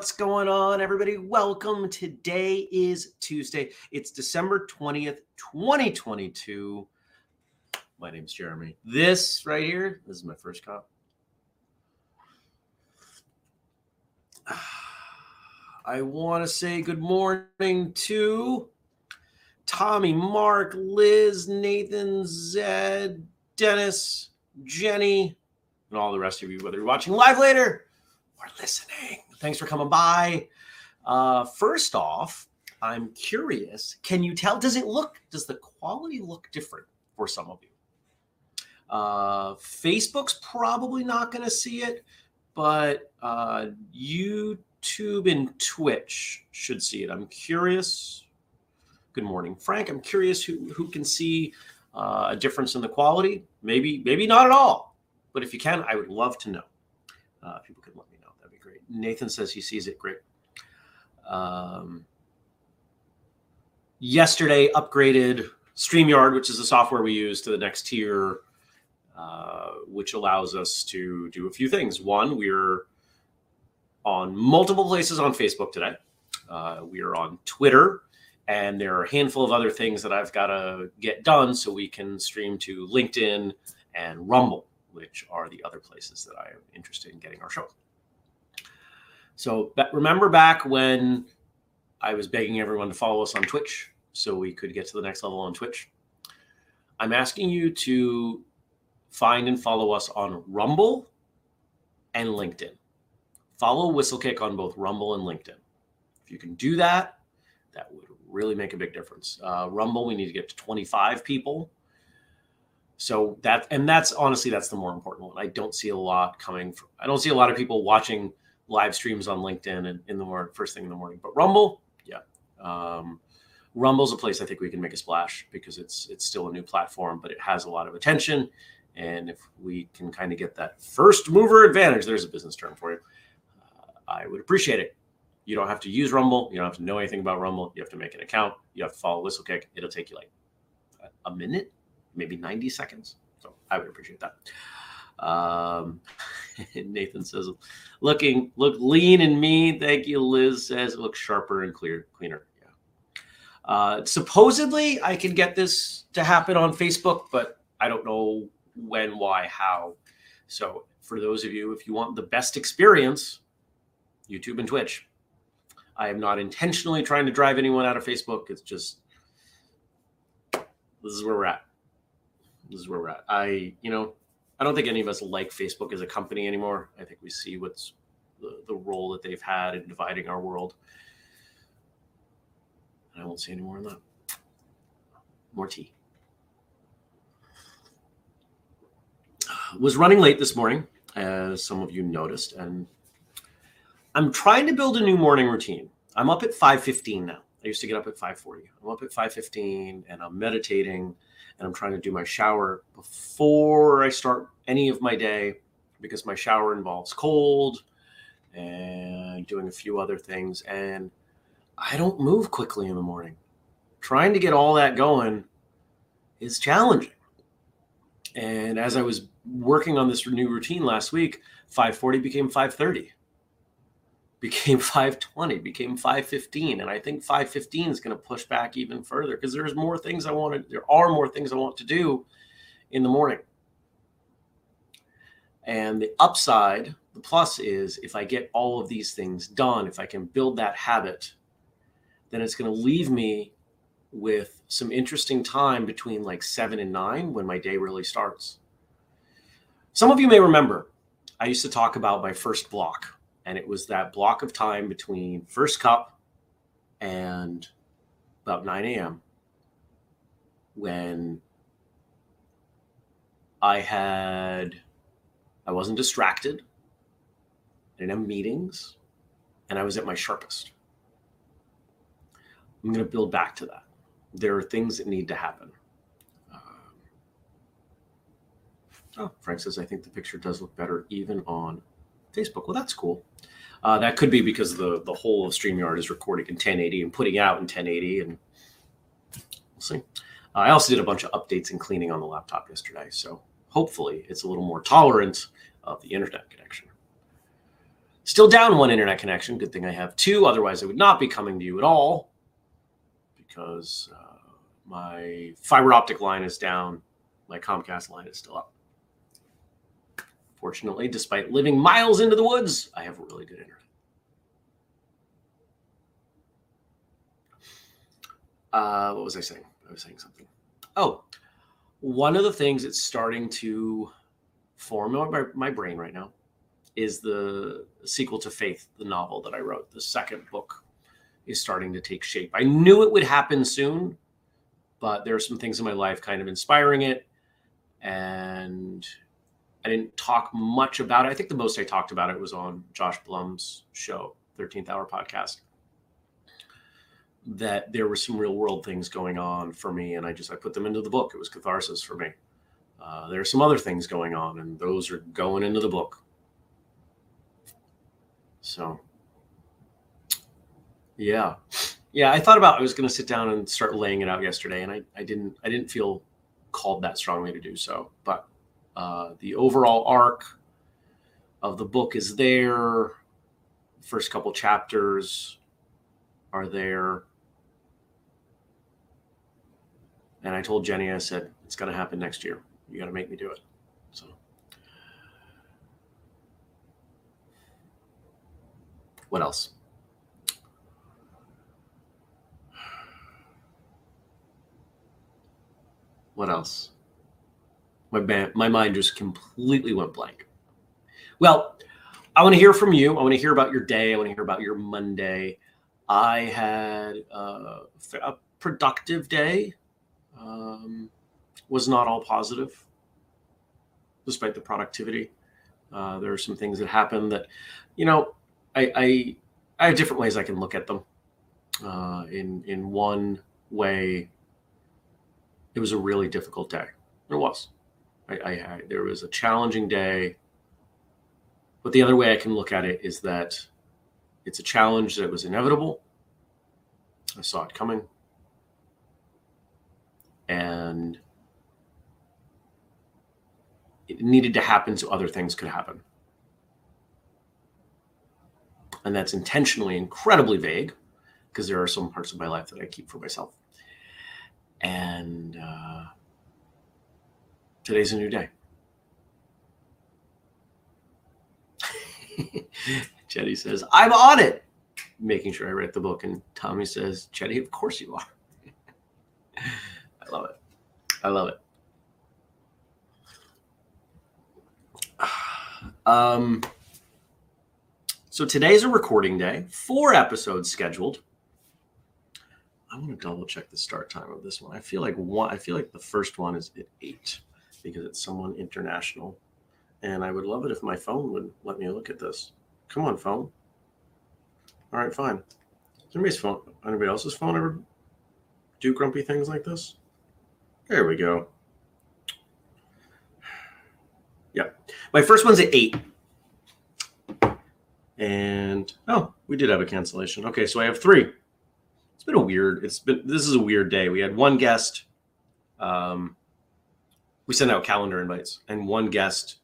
What's going on, everybody? Welcome. Today is Tuesday. It's December 20th, 2022. My name's Jeremy. This right here, this is my first cup. I want to say good morning to Tommy, Mark, Liz, Nathan, Zed, Dennis, Jenny, and all the rest of you, whether you're watching live later or listening. Thanks for coming by. Uh, first off, I'm curious can you tell? Does it look, does the quality look different for some of you? Uh, Facebook's probably not going to see it, but uh, YouTube and Twitch should see it. I'm curious. Good morning, Frank. I'm curious who, who can see uh, a difference in the quality. Maybe, maybe not at all. But if you can, I would love to know. Uh, people can let me know. That'd be great. Nathan says he sees it. Great. Um, yesterday, upgraded StreamYard, which is the software we use, to the next tier, uh, which allows us to do a few things. One, we're on multiple places on Facebook today. Uh, we are on Twitter, and there are a handful of other things that I've got to get done so we can stream to LinkedIn and Rumble which are the other places that I am interested in getting our show. So remember back when I was begging everyone to follow us on Twitch so we could get to the next level on Twitch? I'm asking you to find and follow us on Rumble and LinkedIn. Follow Whistlekick on both Rumble and LinkedIn. If you can do that, that would really make a big difference. Uh, Rumble, we need to get to 25 people so that and that's honestly that's the more important one. I don't see a lot coming from. I don't see a lot of people watching live streams on LinkedIn and in the morning, first thing in the morning. But Rumble, yeah, um, Rumble's a place I think we can make a splash because it's it's still a new platform, but it has a lot of attention. And if we can kind of get that first mover advantage, there's a business term for you. Uh, I would appreciate it. You don't have to use Rumble. You don't have to know anything about Rumble. You have to make an account. You have to follow Whistlekick. It'll take you like a minute maybe 90 seconds. So I would appreciate that. Um, Nathan says, looking, look lean and mean. Thank you. Liz says, look sharper and clear, cleaner. Yeah. Uh, supposedly, I can get this to happen on Facebook, but I don't know when, why, how. So, for those of you, if you want the best experience, YouTube and Twitch. I am not intentionally trying to drive anyone out of Facebook. It's just this is where we're at this is where we're at. I, you know, I don't think any of us like Facebook as a company anymore. I think we see what's the, the role that they've had in dividing our world. I won't see any more on that. More tea. Was running late this morning, as some of you noticed, and I'm trying to build a new morning routine. I'm up at 5:15 now. I used to get up at 5:40. I'm up at 5:15 and I'm meditating and I'm trying to do my shower before I start any of my day because my shower involves cold and doing a few other things. And I don't move quickly in the morning. Trying to get all that going is challenging. And as I was working on this new routine last week, 540 became 530 became 520, became 515. And I think 515 is going to push back even further because there's more things I want to, there are more things I want to do in the morning. And the upside, the plus is if I get all of these things done, if I can build that habit, then it's going to leave me with some interesting time between like seven and nine when my day really starts. Some of you may remember I used to talk about my first block and it was that block of time between first cup and about 9 a.m. when I had, I wasn't distracted, I didn't have meetings, and I was at my sharpest. I'm going to build back to that. There are things that need to happen. Um, oh, Frank says, I think the picture does look better even on Facebook. Well, that's cool. Uh, that could be because the the whole of StreamYard is recording in 1080 and putting out in 1080, and we'll see. Uh, I also did a bunch of updates and cleaning on the laptop yesterday, so hopefully it's a little more tolerant of the internet connection. Still down one internet connection. Good thing I have two. Otherwise, I would not be coming to you at all because uh, my fiber optic line is down. My Comcast line is still up. Fortunately, despite living miles into the woods, I have a really good internet. Uh, what was I saying? I was saying something. Oh, one of the things that's starting to form my, my brain right now is the sequel to Faith, the novel that I wrote. The second book is starting to take shape. I knew it would happen soon, but there are some things in my life kind of inspiring it. And I didn't talk much about it. I think the most I talked about it was on Josh Blum's show, 13th Hour podcast. That there were some real world things going on for me, and I just I put them into the book. It was catharsis for me. Uh, there are some other things going on, and those are going into the book. So, yeah, yeah. I thought about I was going to sit down and start laying it out yesterday, and I I didn't I didn't feel called that strongly to do so, but uh, the overall arc of the book is there. First couple chapters are there. And I told Jenny, I said, it's going to happen next year. You got to make me do it. So, what else? What else? My, my mind just completely went blank. Well, I want to hear from you. I want to hear about your day. I want to hear about your Monday. I had uh, a productive day. Um, was not all positive, despite the productivity. Uh, there are some things that happened that, you know, I, I, I have different ways I can look at them. Uh, in in one way, it was a really difficult day. It was. I, I, I, there was a challenging day, but the other way I can look at it is that it's a challenge that was inevitable. I saw it coming, and it needed to happen so other things could happen. And that's intentionally incredibly vague because there are some parts of my life that I keep for myself. And uh, Today's a new day. Jenny says, I'm on it. Making sure I write the book. And Tommy says, Jenny, of course you are. I love it. I love it. Um, so today's a recording day, four episodes scheduled. I want to double check the start time of this one. I feel like one, I feel like the first one is at eight because it's someone international. And I would love it if my phone would let me look at this. Come on, phone. All right, fine. Is anybody's phone, anybody else's phone ever do grumpy things like this? There we go. Yeah. My first one's at eight. And oh, we did have a cancellation. Okay, so I have three. It's been a weird, it's been this is a weird day. We had one guest. Um, we sent out calendar invites and one guest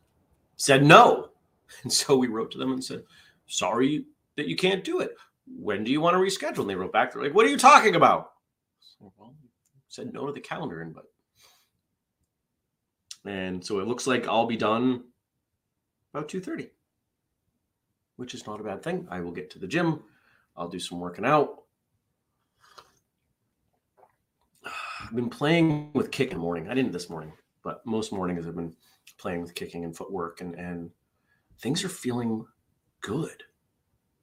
said no. And so we wrote to them and said, sorry that you can't do it. When do you want to reschedule? And they wrote back, they're like, what are you talking about? Said no to the calendar invite. And so it looks like I'll be done about 2.30, which is not a bad thing. I will get to the gym. I'll do some working out. I've been playing with kick in the morning. I didn't this morning but most mornings I've been playing with kicking and footwork, and and things are feeling good.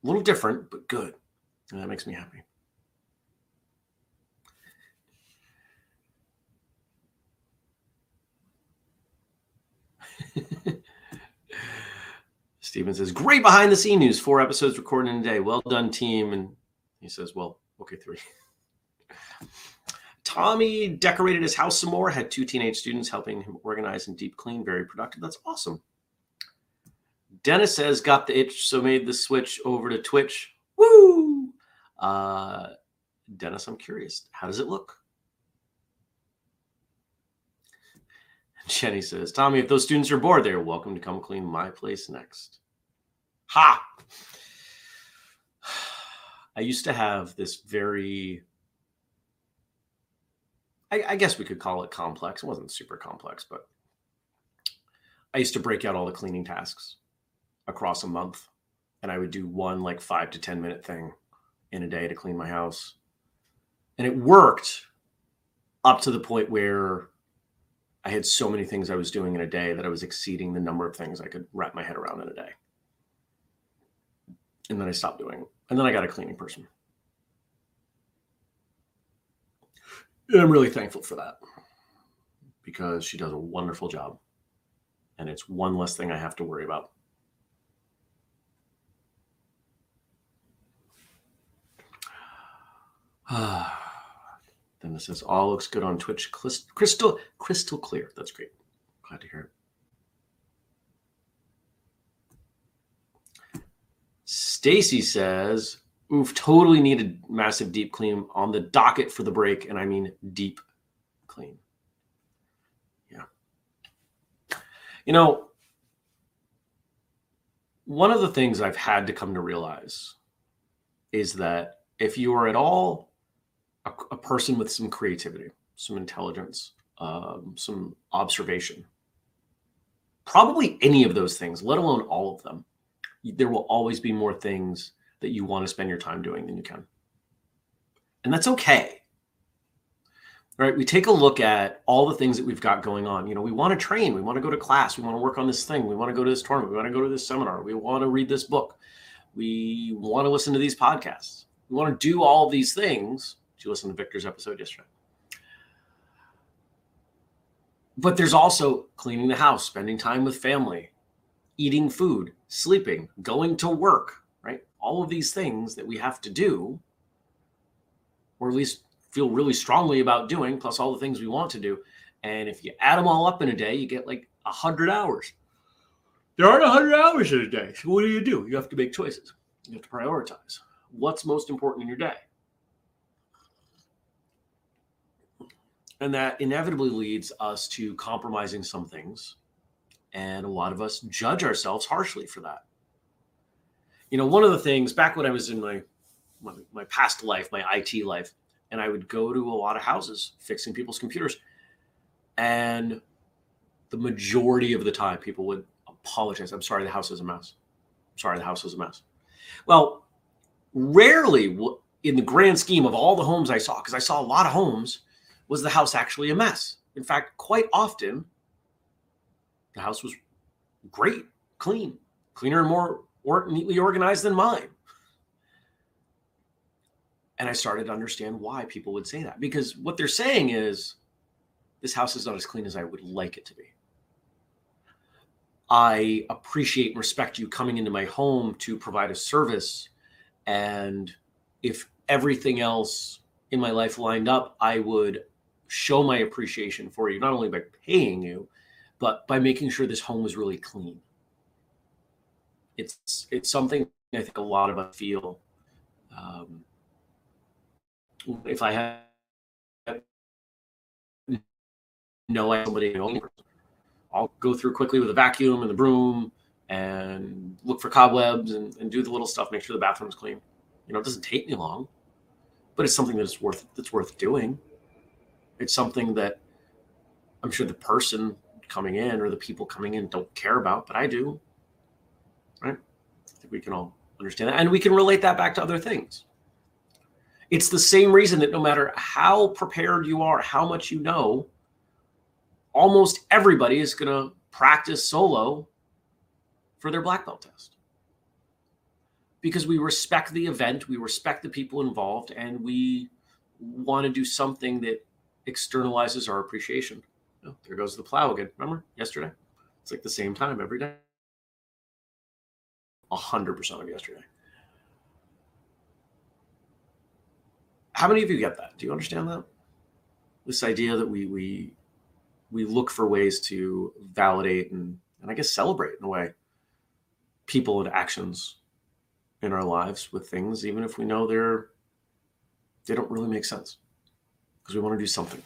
A little different, but good, and that makes me happy. Steven says, great behind the scene news. Four episodes recorded in a day. Well done, team. And he says, well, okay, three. Tommy decorated his house some more, had two teenage students helping him organize and deep clean. Very productive. That's awesome. Dennis says, got the itch, so made the switch over to Twitch. Woo! Uh, Dennis, I'm curious. How does it look? Jenny says, Tommy, if those students are bored, they're welcome to come clean my place next. Ha! I used to have this very, I, I, guess we could call it complex. It wasn't super complex, but I used to break out all the cleaning tasks across a month. And I would do one like five to 10 minute thing in a day to clean my house. And it worked up to the point where I had so many things I was doing in a day that I was exceeding the number of things I could wrap my head around in a day. And then I stopped doing it. And then I got a cleaning person. And I'm really thankful for that because she does a wonderful job. And it's one less thing I have to worry about. Dennis says all looks good on Twitch. Crystal, crystal clear. That's great. Glad to hear it. Stacy says, oof, totally needed massive deep clean on the docket for the break. And I mean deep clean. Yeah. You know, one of the things I've had to come to realize is that if you are at all a, a person with some creativity, some intelligence, um, some observation, probably any of those things, let alone all of them, there will always be more things that you want to spend your time doing than you can. And that's okay. Right? We take a look at all the things that we've got going on. You know, we want to train, we want to go to class, we want to work on this thing, we want to go to this tournament, we want to go to this seminar, we want to read this book, we want to listen to these podcasts. We want to do all these things. Did you listen to Victor's episode yesterday? But there's also cleaning the house, spending time with family, eating food, sleeping, going to work? All of these things that we have to do, or at least feel really strongly about doing, plus all the things we want to do. And if you add them all up in a day, you get like a hundred hours. There aren't a hundred hours in a day. So what do you do? You have to make choices. You have to prioritize. What's most important in your day? And that inevitably leads us to compromising some things and a lot of us judge ourselves harshly for that. You know, one of the things back when I was in my, my, my past life, my IT life, and I would go to a lot of houses fixing people's computers. And the majority of the time, people would apologize. I'm sorry, the house is a mess. I'm sorry, the house is a mess. Well, rarely in the grand scheme of all the homes I saw, because I saw a lot of homes, was the house actually a mess. In fact, quite often, the house was great, clean, cleaner and more or neatly organized than mine. And I started to understand why people would say that because what they're saying is this house is not as clean as I would like it to be. I appreciate and respect you coming into my home to provide a service. And if everything else in my life lined up, I would show my appreciation for you, not only by paying you, but by making sure this home was really clean. It's it's something I think a lot of us feel. Um, if I have no somebody I'll go through quickly with a vacuum and the broom and look for cobwebs and, and do the little stuff, make sure the bathroom's clean. You know, it doesn't take me long, but it's something that's worth that's worth doing. It's something that I'm sure the person coming in or the people coming in don't care about, but I do. Think we can all understand that. And we can relate that back to other things. It's the same reason that no matter how prepared you are, how much you know, almost everybody is going to practice solo for their black belt test. Because we respect the event, we respect the people involved, and we want to do something that externalizes our appreciation. Oh, there goes the plow again. Remember yesterday? It's like the same time every day. A hundred percent of yesterday. How many of you get that? Do you understand that? This idea that we we we look for ways to validate and and I guess celebrate in a way people and actions in our lives with things, even if we know they're they don't really make sense because we want to do something.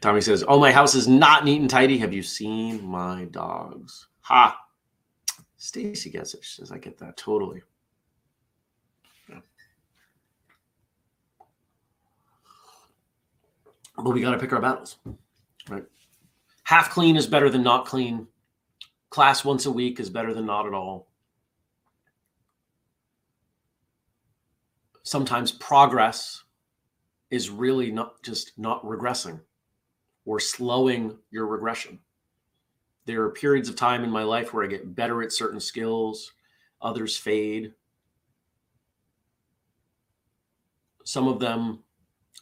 Tommy says, "Oh, my house is not neat and tidy. Have you seen my dogs?" Ha. Stacy gets it. She says, "I get that totally." Yeah. But we got to pick our battles, right? Half clean is better than not clean. Class once a week is better than not at all. Sometimes progress is really not just not regressing or slowing your regression. There are periods of time in my life where I get better at certain skills, others fade. Some of them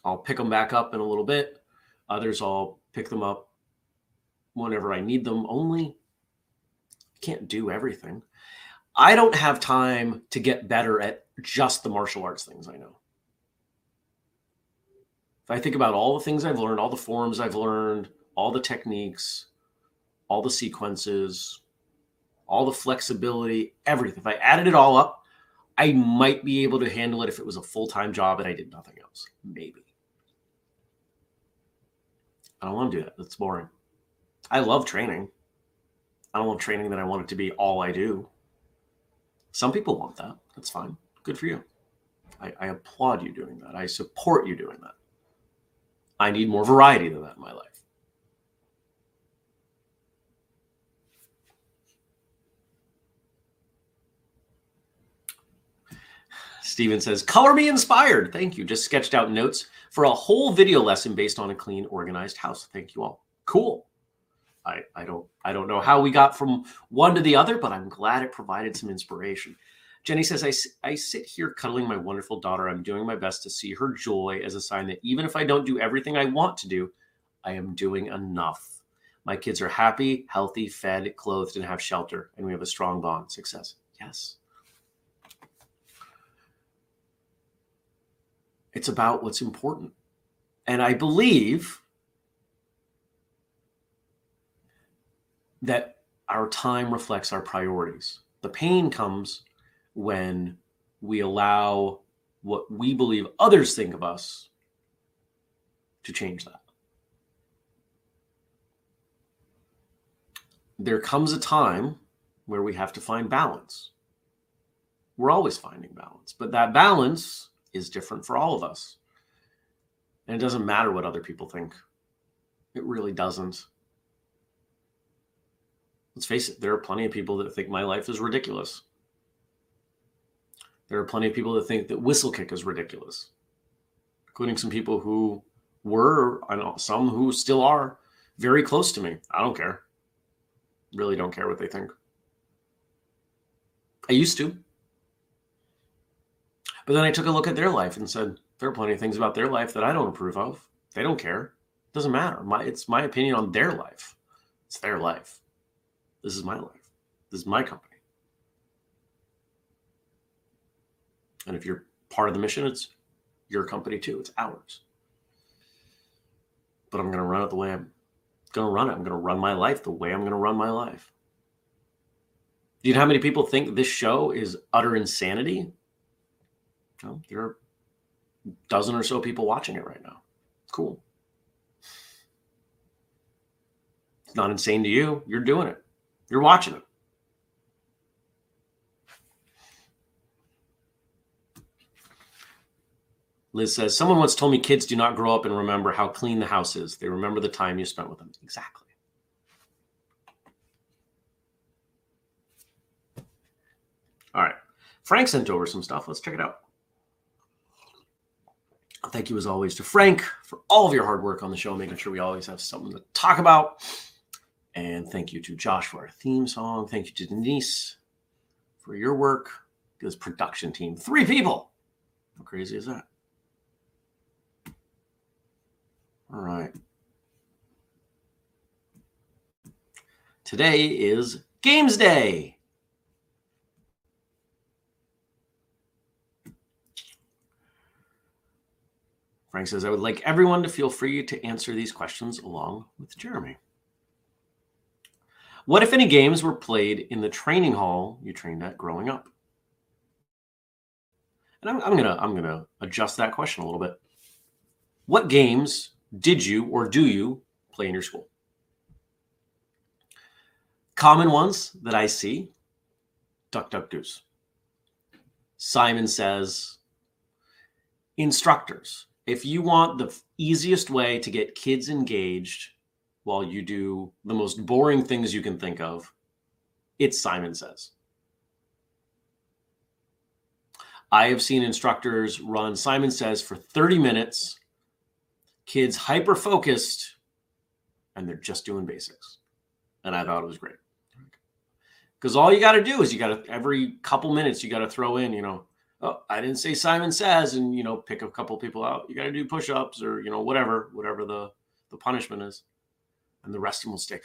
I'll pick them back up in a little bit, others I'll pick them up whenever I need them only. I can't do everything. I don't have time to get better at just the martial arts things I know. If I think about all the things I've learned, all the forms I've learned, all the techniques, all the sequences, all the flexibility, everything, if I added it all up, I might be able to handle it if it was a full time job and I did nothing else. Maybe. I don't want to do that. That's boring. I love training. I don't want training that I want it to be all I do. Some people want that. That's fine. Good for you. I, I applaud you doing that. I support you doing that. I need more variety than that in my life. Steven says, color me inspired. Thank you. Just sketched out notes for a whole video lesson based on a clean, organized house. Thank you all. Cool. I, I don't I don't know how we got from one to the other, but I'm glad it provided some inspiration. Jenny says, I, I sit here cuddling my wonderful daughter. I'm doing my best to see her joy as a sign that even if I don't do everything I want to do, I am doing enough. My kids are happy, healthy, fed, clothed, and have shelter, and we have a strong bond. Success. Yes. It's about what's important. And I believe that our time reflects our priorities. The pain comes when we allow what we believe others think of us to change that. There comes a time where we have to find balance. We're always finding balance, but that balance is different for all of us. And it doesn't matter what other people think. It really doesn't. Let's face it, there are plenty of people that think my life is ridiculous. There are plenty of people that think that Whistlekick is ridiculous, including some people who were, I know some who still are very close to me. I don't care. Really don't care what they think. I used to. But then I took a look at their life and said, there are plenty of things about their life that I don't approve of. They don't care. It doesn't matter. My, it's my opinion on their life. It's their life. This is my life. This is my company. And if you're part of the mission, it's your company too. It's ours. But I'm going to run it the way I'm going to run it. I'm going to run my life the way I'm going to run my life. Do you know how many people think this show is utter insanity? there are a dozen or so people watching it right now. Cool. It's not insane to you. You're doing it. You're watching it. Liz says, Someone once told me kids do not grow up and remember how clean the house is. They remember the time you spent with them. Exactly. All right. Frank sent over some stuff. Let's check it out. Thank you, as always, to Frank for all of your hard work on the show, making sure we always have something to talk about. And thank you to Josh for our theme song. Thank you to Denise for your work. This production team, three people. How crazy is that? All right. Today is Games Day. Frank says, I would like everyone to feel free to answer these questions along with Jeremy. What, if any, games were played in the training hall you trained at growing up? And I'm, I'm gonna I'm gonna adjust that question a little bit. What games did you or do you play in your school. Common ones that I see Duck, Duck, Goose. Simon says, instructors, if you want the easiest way to get kids engaged while you do the most boring things you can think of, it's Simon Says. I have seen instructors run Simon Says for 30 minutes, kids hyper focused, and they're just doing basics. And I thought it was great. Because all you got to do is you got to, every couple minutes, you got to throw in, you know, oh, I didn't say Simon Says, and, you know, pick a couple people out. You got to do push ups or, you know, whatever, whatever the, the punishment is. And the rest of them will stay.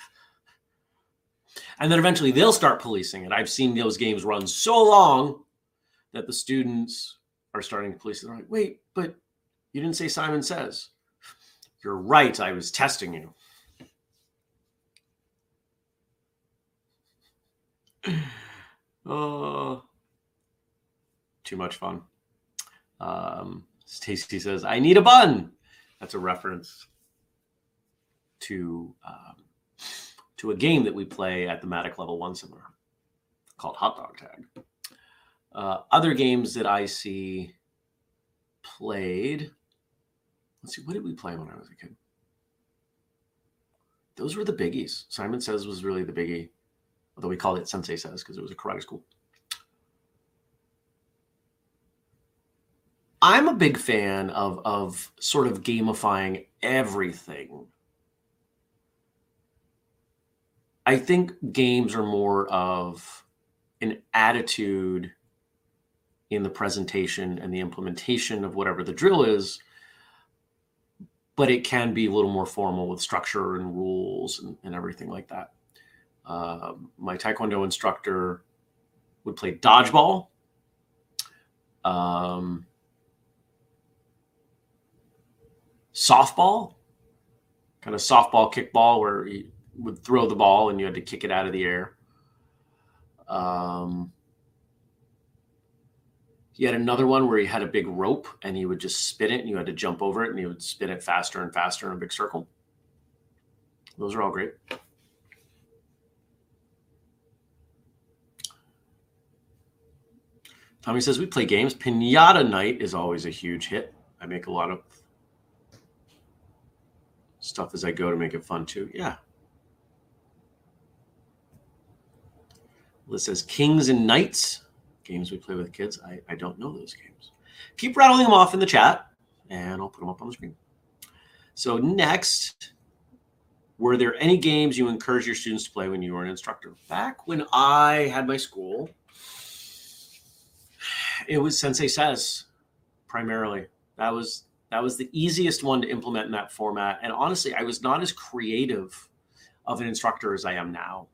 And then eventually they'll start policing it. I've seen those games run so long that the students are starting to police it. They're like, wait, but you didn't say Simon Says. You're right. I was testing you. oh, too much fun. Um, Stacy says, I need a bun. That's a reference to um, to a game that we play at the Matic Level 1 seminar called Hot Dog Tag. Uh, other games that I see played. Let's see, what did we play when I was a kid? Those were the biggies. Simon Says was really the biggie, although we called it Sensei Says because it was a karate school. I'm a big fan of of sort of gamifying everything I think games are more of an attitude in the presentation and the implementation of whatever the drill is, but it can be a little more formal with structure and rules and, and everything like that. Uh, my Taekwondo instructor would play dodgeball. Um, softball, kind of softball, kickball, where he, would throw the ball and you had to kick it out of the air. Um, he had another one where he had a big rope and he would just spin it and you had to jump over it and he would spin it faster and faster in a big circle. Those are all great. Tommy says we play games. Pinata night is always a huge hit. I make a lot of stuff as I go to make it fun too. Yeah, Liz says Kings and Knights, games we play with kids. I, I don't know those games. Keep rattling them off in the chat, and I'll put them up on the screen. So next, were there any games you encouraged your students to play when you were an instructor? Back when I had my school, it was Sensei Says primarily. That was that was the easiest one to implement in that format. And honestly, I was not as creative of an instructor as I am now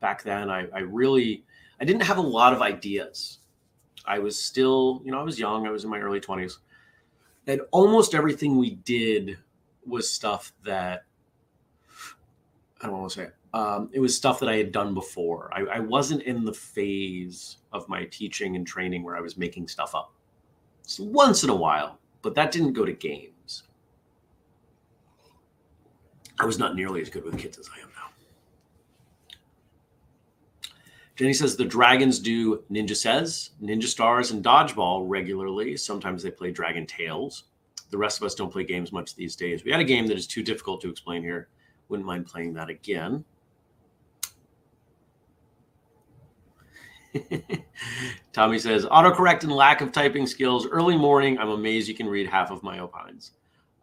back then. I, I really I didn't have a lot of ideas. I was still, you know, I was young. I was in my early 20s. And almost everything we did was stuff that I don't want to say it. Um, it was stuff that I had done before. I, I wasn't in the phase of my teaching and training where I was making stuff up. Once in a while, but that didn't go to games. I was not nearly as good with kids as I am Jenny says the Dragons do Ninja Says, Ninja Stars, and Dodgeball regularly. Sometimes they play Dragon Tales. The rest of us don't play games much these days. We had a game that is too difficult to explain here. Wouldn't mind playing that again. Tommy says autocorrect and lack of typing skills. Early morning, I'm amazed you can read half of my opines.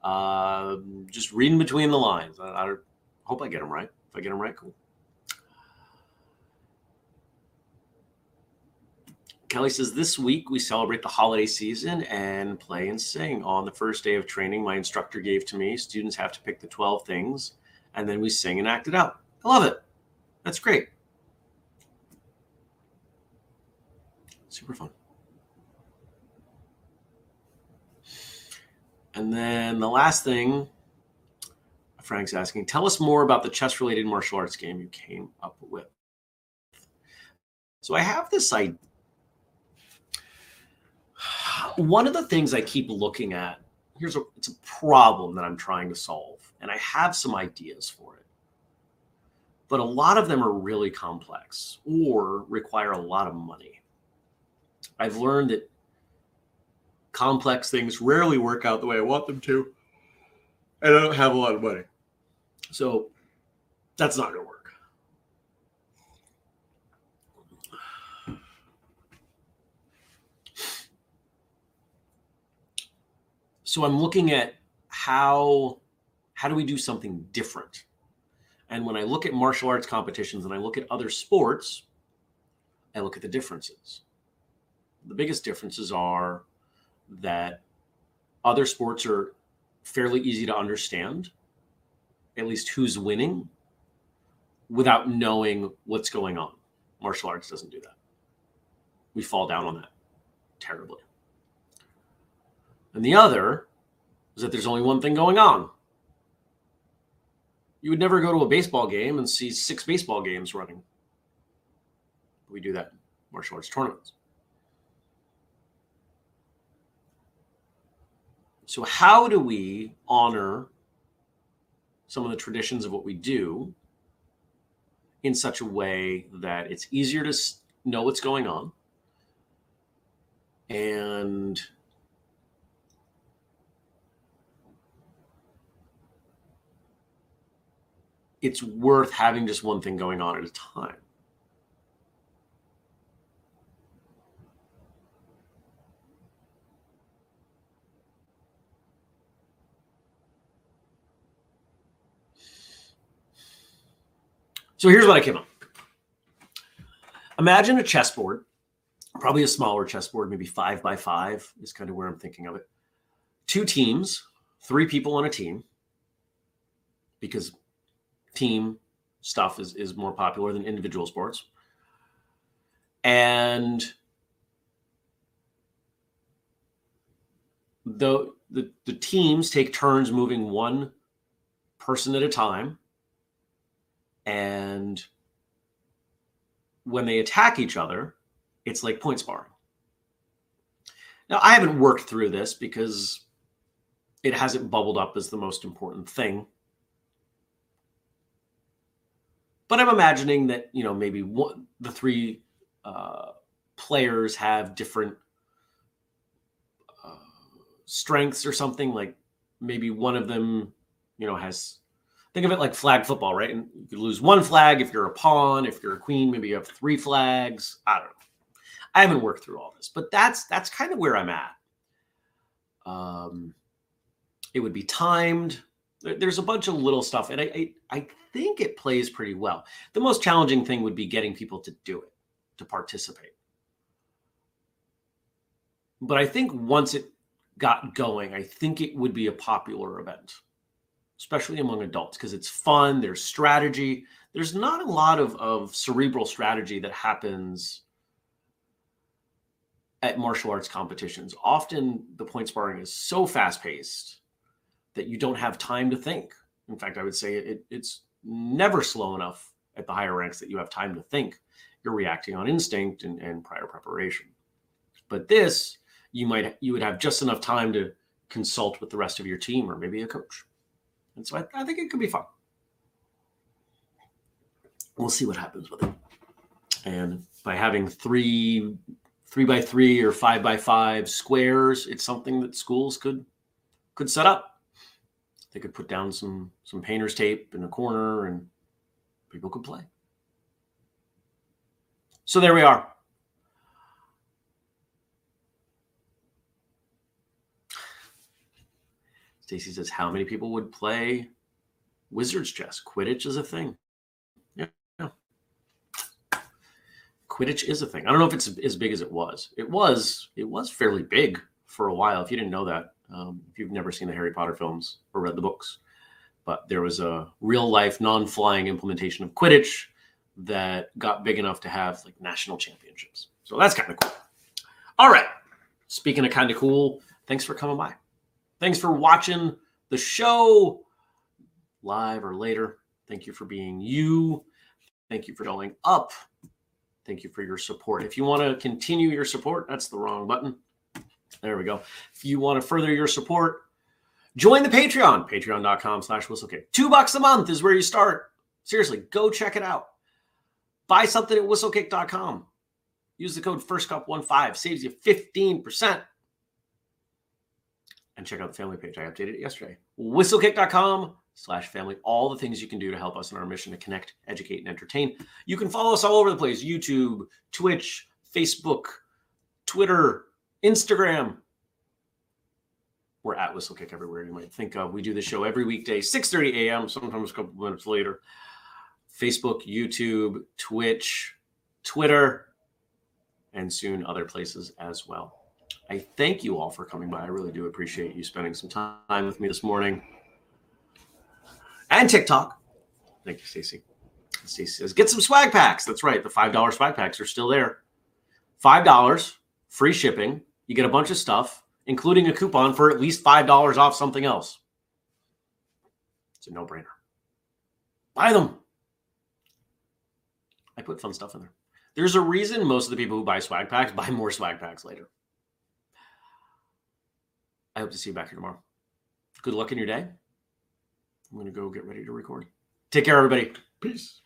Uh, just reading between the lines. I, I hope I get them right. If I get them right, cool. Kelly says, This week we celebrate the holiday season and play and sing. On the first day of training, my instructor gave to me, students have to pick the 12 things, and then we sing and act it out. I love it. That's great. Super fun. And then the last thing Frank's asking, tell us more about the chess related martial arts game you came up with. So I have this idea one of the things I keep looking at here's a it's a problem that I'm trying to solve, and I have some ideas for it. But a lot of them are really complex or require a lot of money. I've learned that complex things rarely work out the way I want them to, and I don't have a lot of money. So that's not going to work. So I'm looking at how how do we do something different? And when I look at martial arts competitions and I look at other sports, I look at the differences. The biggest differences are that other sports are fairly easy to understand, at least who's winning, without knowing what's going on. Martial arts doesn't do that. We fall down on that terribly. And the other is that there's only one thing going on. You would never go to a baseball game and see six baseball games running. We do that in martial arts tournaments. So, how do we honor some of the traditions of what we do in such a way that it's easier to know what's going on and it's worth having just one thing going on at a time. So here's what I came up. Imagine a chessboard, probably a smaller chessboard, maybe five by five is kind of where I'm thinking of it. Two teams, three people on a team, because team stuff is, is more popular than individual sports. And the, the, the teams take turns moving one person at a time. And when they attack each other, it's like point sparring. Now, I haven't worked through this because it hasn't bubbled up as the most important thing but I'm imagining that you know maybe one, the three uh, players have different uh, strengths or something. Like maybe one of them, you know, has think of it like flag football, right? And you could lose one flag if you're a pawn. If you're a queen, maybe you have three flags. I don't know. I haven't worked through all this, but that's that's kind of where I'm at. Um, it would be timed. There's a bunch of little stuff, and I, I, I think it plays pretty well. The most challenging thing would be getting people to do it, to participate. But I think once it got going, I think it would be a popular event, especially among adults, because it's fun. There's strategy. There's not a lot of, of cerebral strategy that happens at martial arts competitions. Often the point sparring is so fast paced that you don't have time to think. In fact, I would say it, it's never slow enough at the higher ranks that you have time to think. You're reacting on instinct and, and prior preparation. But this, you might you would have just enough time to consult with the rest of your team or maybe a coach. And so I, I think it could be fun. We'll see what happens with it. And by having three three by three or five by five squares, it's something that schools could could set up they could put down some some painter's tape in a corner and people could play. So there we are. Stacy says, How many people would play wizard's chess? Quidditch is a thing. Yeah. Quidditch is a thing. I don't know if it's as big as it was. It was, it was fairly big for a while. If you didn't know that, um, if you've never seen the Harry Potter films or read the books. But there was a real life, non flying implementation of Quidditch that got big enough to have like national championships. So that's kind of cool. All right. Speaking of kind of cool, thanks for coming by. Thanks for watching the show live or later. Thank you for being you. Thank you for going up. Thank you for your support. If you want to continue your support, that's the wrong button. There we go. If you want to further your support, Join the Patreon, patreon.com slash whistlekick. Two bucks a month is where you start. Seriously, go check it out. Buy something at whistlekick.com. Use the code FIRSTCUP15, saves you 15%. And check out the family page. I updated it yesterday. Whistlekick.com slash family. All the things you can do to help us in our mission to connect, educate, and entertain. You can follow us all over the place YouTube, Twitch, Facebook, Twitter, Instagram. We're at Whistlekick everywhere you might think of. We do the show every weekday, 6:30 a.m., sometimes a couple minutes later. Facebook, YouTube, Twitch, Twitter, and soon other places as well. I thank you all for coming by. I really do appreciate you spending some time with me this morning. And TikTok. Thank you, Stacy. Stacy says, get some swag packs. That's right. The $5 swag packs are still there. $5, free shipping. You get a bunch of stuff, including a coupon for at least $5 off something else. It's a no brainer. Buy them. I put fun stuff in there. There's a reason most of the people who buy swag packs buy more swag packs later. I hope to see you back here tomorrow. Good luck in your day. I'm going to go get ready to record. Take care, everybody. Peace.